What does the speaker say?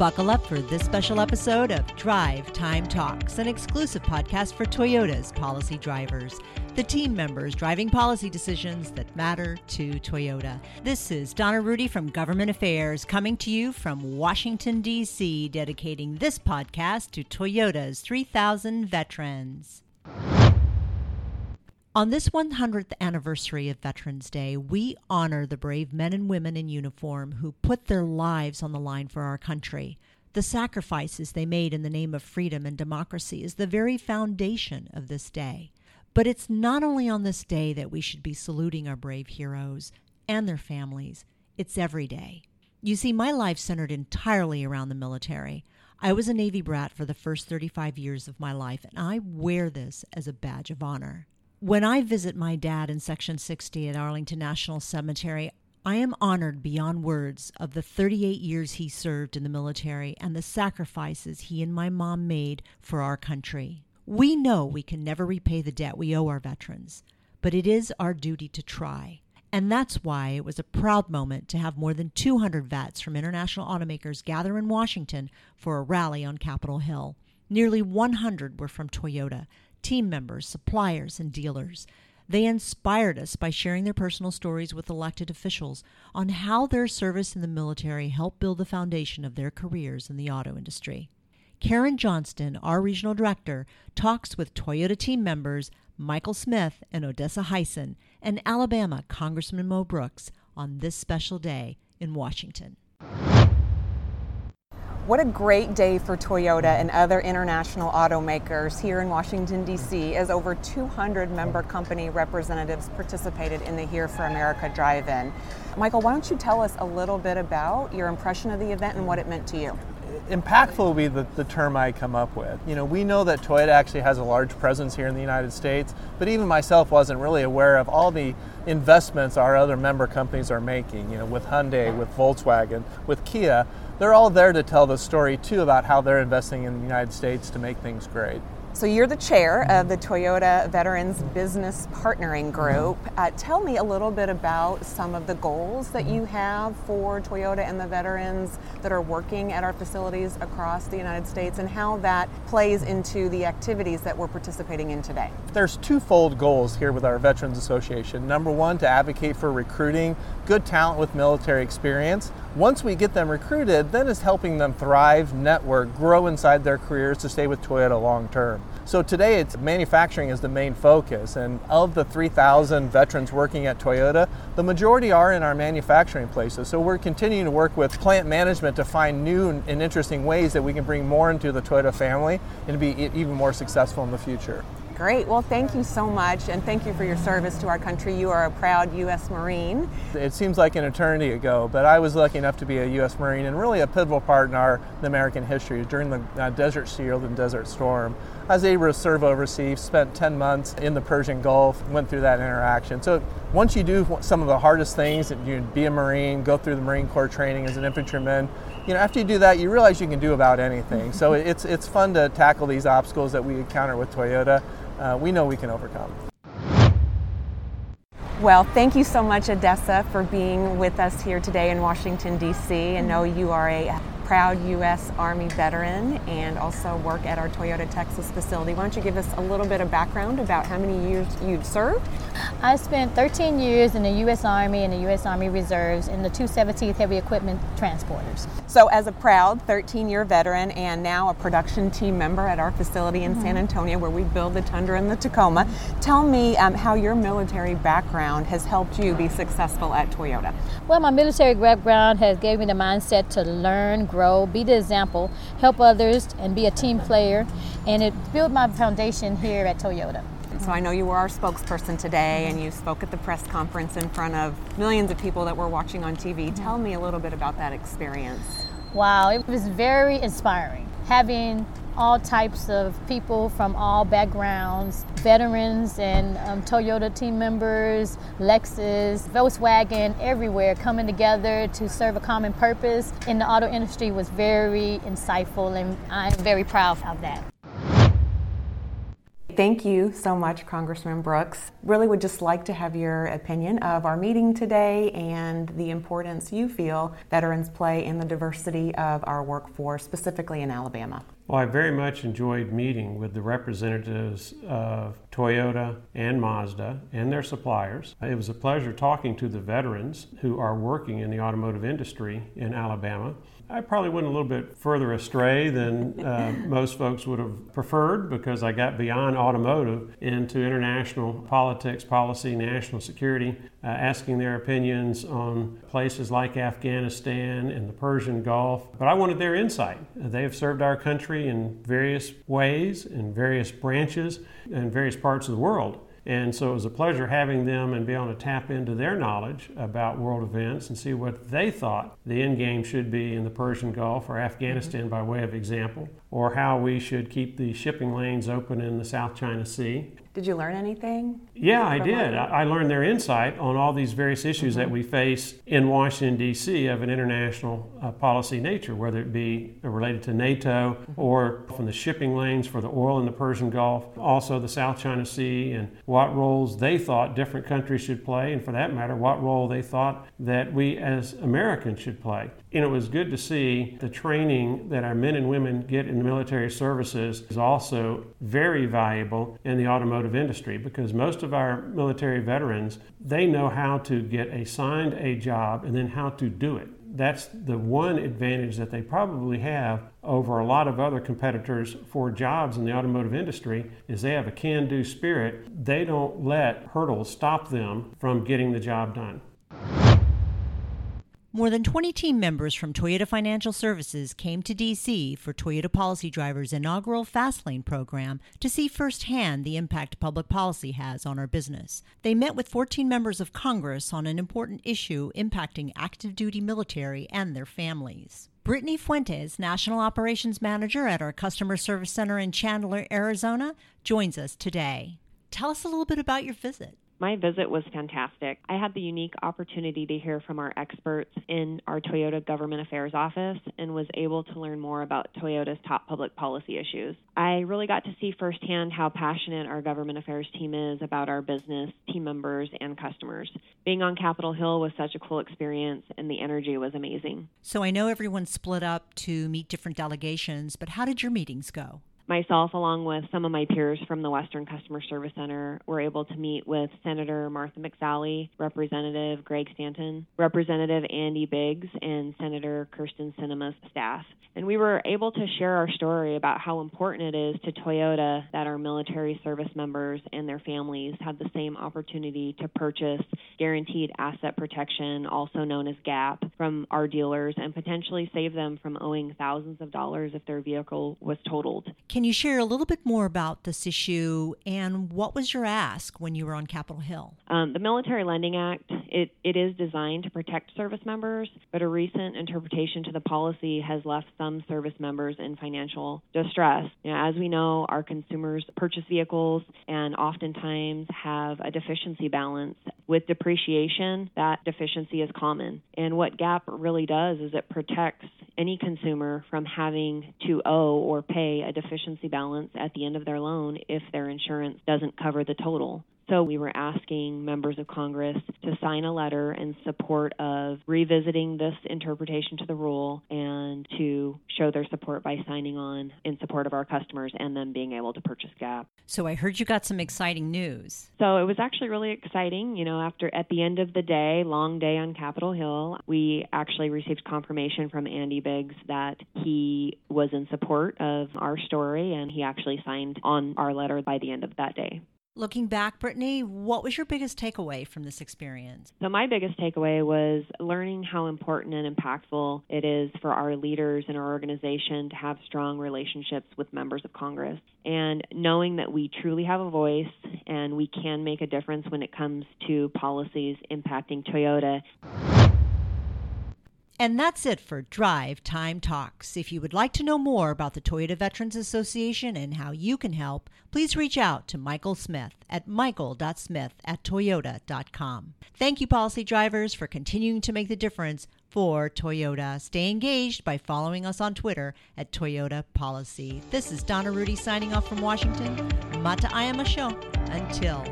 Buckle up for this special episode of Drive Time Talks, an exclusive podcast for Toyota's policy drivers, the team members driving policy decisions that matter to Toyota. This is Donna Rudy from Government Affairs coming to you from Washington, D.C., dedicating this podcast to Toyota's 3,000 veterans. On this 100th anniversary of Veterans Day, we honor the brave men and women in uniform who put their lives on the line for our country. The sacrifices they made in the name of freedom and democracy is the very foundation of this day. But it's not only on this day that we should be saluting our brave heroes and their families, it's every day. You see, my life centered entirely around the military. I was a Navy brat for the first 35 years of my life, and I wear this as a badge of honor. When I visit my dad in Section 60 at Arlington National Cemetery, I am honored beyond words of the 38 years he served in the military and the sacrifices he and my mom made for our country. We know we can never repay the debt we owe our veterans, but it is our duty to try. And that's why it was a proud moment to have more than 200 vets from international automakers gather in Washington for a rally on Capitol Hill. Nearly 100 were from Toyota, team members, suppliers, and dealers. They inspired us by sharing their personal stories with elected officials on how their service in the military helped build the foundation of their careers in the auto industry. Karen Johnston, our regional director, talks with Toyota team members Michael Smith and Odessa Hyson and Alabama Congressman Mo Brooks on this special day in Washington. What a great day for Toyota and other international automakers here in Washington, D.C., as over 200 member company representatives participated in the Here for America drive in. Michael, why don't you tell us a little bit about your impression of the event and what it meant to you? impactful will be the, the term I come up with. You know, we know that Toyota actually has a large presence here in the United States, but even myself wasn't really aware of all the investments our other member companies are making. You know, with Hyundai, with Volkswagen, with Kia, they're all there to tell the story too about how they're investing in the United States to make things great. So, you're the chair of the Toyota Veterans Business Partnering Group. Uh, tell me a little bit about some of the goals that you have for Toyota and the veterans that are working at our facilities across the United States and how that plays into the activities that we're participating in today. There's twofold goals here with our Veterans Association. Number one, to advocate for recruiting good talent with military experience. Once we get them recruited, then it's helping them thrive, network, grow inside their careers to stay with Toyota long term. So today it's manufacturing is the main focus and of the 3,000 veterans working at Toyota, the majority are in our manufacturing places. So we're continuing to work with plant management to find new and interesting ways that we can bring more into the Toyota family and be even more successful in the future. Great. Well, thank you so much, and thank you for your service to our country. You are a proud U.S. Marine. It seems like an eternity ago, but I was lucky enough to be a U.S. Marine and really a pivotal part in our American history during the uh, Desert Shield and Desert Storm. I was able to serve overseas, spent 10 months in the Persian Gulf, went through that interaction. So once you do some of the hardest things, you be a Marine, go through the Marine Corps training as an infantryman, you know, after you do that, you realize you can do about anything. So it's, it's fun to tackle these obstacles that we encounter with Toyota uh, we know we can overcome. Well, thank you so much, Odessa, for being with us here today in Washington, D.C. I know you are a proud U.S. Army veteran and also work at our Toyota Texas facility. Why don't you give us a little bit of background about how many years you've served? I spent 13 years in the U.S. Army and the U.S. Army Reserves in the 217th Heavy Equipment Transporters. So, as a proud 13 year veteran and now a production team member at our facility in mm-hmm. San Antonio where we build the Tundra and the Tacoma, tell me um, how your military background has helped you be successful at Toyota. Well, my military background has given me the mindset to learn, grow grow, be the example, help others, and be a team player. And it built my foundation here at Toyota. So I know you were our spokesperson today and you spoke at the press conference in front of millions of people that were watching on TV. Tell me a little bit about that experience. Wow, it was very inspiring having all types of people from all backgrounds veterans and um, Toyota team members, Lexus, Volkswagen, everywhere coming together to serve a common purpose in the auto industry was very insightful, and I'm very proud of that. Thank you so much, Congressman Brooks. Really would just like to have your opinion of our meeting today and the importance you feel veterans play in the diversity of our workforce, specifically in Alabama. Well, I very much enjoyed meeting with the representatives of Toyota and Mazda and their suppliers. It was a pleasure talking to the veterans who are working in the automotive industry in Alabama. I probably went a little bit further astray than uh, most folks would have preferred because I got beyond automotive into international politics, policy, national security, uh, asking their opinions on places like Afghanistan and the Persian Gulf. But I wanted their insight. They have served our country in various ways, in various branches, in various parts of the world. And so it was a pleasure having them and be able to tap into their knowledge about world events and see what they thought the end game should be in the Persian Gulf or Afghanistan, mm-hmm. by way of example, or how we should keep the shipping lanes open in the South China Sea. Did you learn anything? Yeah, I did. I learned their insight on all these various issues mm-hmm. that we face in Washington, D.C., of an international uh, policy nature, whether it be related to NATO mm-hmm. or from the shipping lanes for the oil in the Persian Gulf, also the South China Sea, and what roles they thought different countries should play, and for that matter, what role they thought that we as Americans should play. And it was good to see the training that our men and women get in the military services is also very valuable in the automotive industry because most of our military veterans, they know how to get assigned a job and then how to do it. That's the one advantage that they probably have over a lot of other competitors for jobs in the automotive industry is they have a can-do spirit. They don't let hurdles stop them from getting the job done. More than 20 team members from Toyota Financial Services came to D.C. for Toyota Policy Driver's inaugural Fastlane program to see firsthand the impact public policy has on our business. They met with 14 members of Congress on an important issue impacting active duty military and their families. Brittany Fuentes, National Operations Manager at our Customer Service Center in Chandler, Arizona, joins us today. Tell us a little bit about your visit. My visit was fantastic. I had the unique opportunity to hear from our experts in our Toyota Government Affairs office and was able to learn more about Toyota's top public policy issues. I really got to see firsthand how passionate our government affairs team is about our business, team members, and customers. Being on Capitol Hill was such a cool experience, and the energy was amazing. So I know everyone split up to meet different delegations, but how did your meetings go? Myself, along with some of my peers from the Western Customer Service Center, were able to meet with Senator Martha McSally, Representative Greg Stanton, Representative Andy Biggs, and Senator Kyrsten Sinema's staff. And we were able to share our story about how important it is to Toyota that our military service members and their families have the same opportunity to purchase guaranteed asset protection, also known as GAP, from our dealers and potentially save them from owing thousands of dollars if their vehicle was totaled. Can can you share a little bit more about this issue and what was your ask when you were on Capitol Hill? Um, the Military Lending Act it, it is designed to protect service members, but a recent interpretation to the policy has left some service members in financial distress. You know, as we know, our consumers purchase vehicles and oftentimes have a deficiency balance. With depreciation, that deficiency is common. And what GAP really does is it protects any consumer from having to owe or pay a deficiency balance at the end of their loan if their insurance doesn't cover the total. So we were asking members of Congress to sign a letter in support of revisiting this interpretation to the rule and to show their support by signing on in support of our customers and them being able to purchase GAP. So I heard you got some exciting news. So it was actually really exciting. You know, after at the end of the day, long day on Capitol Hill, we actually received confirmation from Andy Biggs that he was in support of our story and he actually signed on our letter by the end of that day. Looking back, Brittany, what was your biggest takeaway from this experience? So, my biggest takeaway was learning how important and impactful it is for our leaders in our organization to have strong relationships with members of Congress and knowing that we truly have a voice and we can make a difference when it comes to policies impacting Toyota. And that's it for Drive Time Talks. If you would like to know more about the Toyota Veterans Association and how you can help, please reach out to Michael Smith at michael.smith at toyota.com. Thank you, policy drivers, for continuing to make the difference for Toyota. Stay engaged by following us on Twitter at Toyota Policy. This is Donna Rudy signing off from Washington. Mata Ayama Show. Until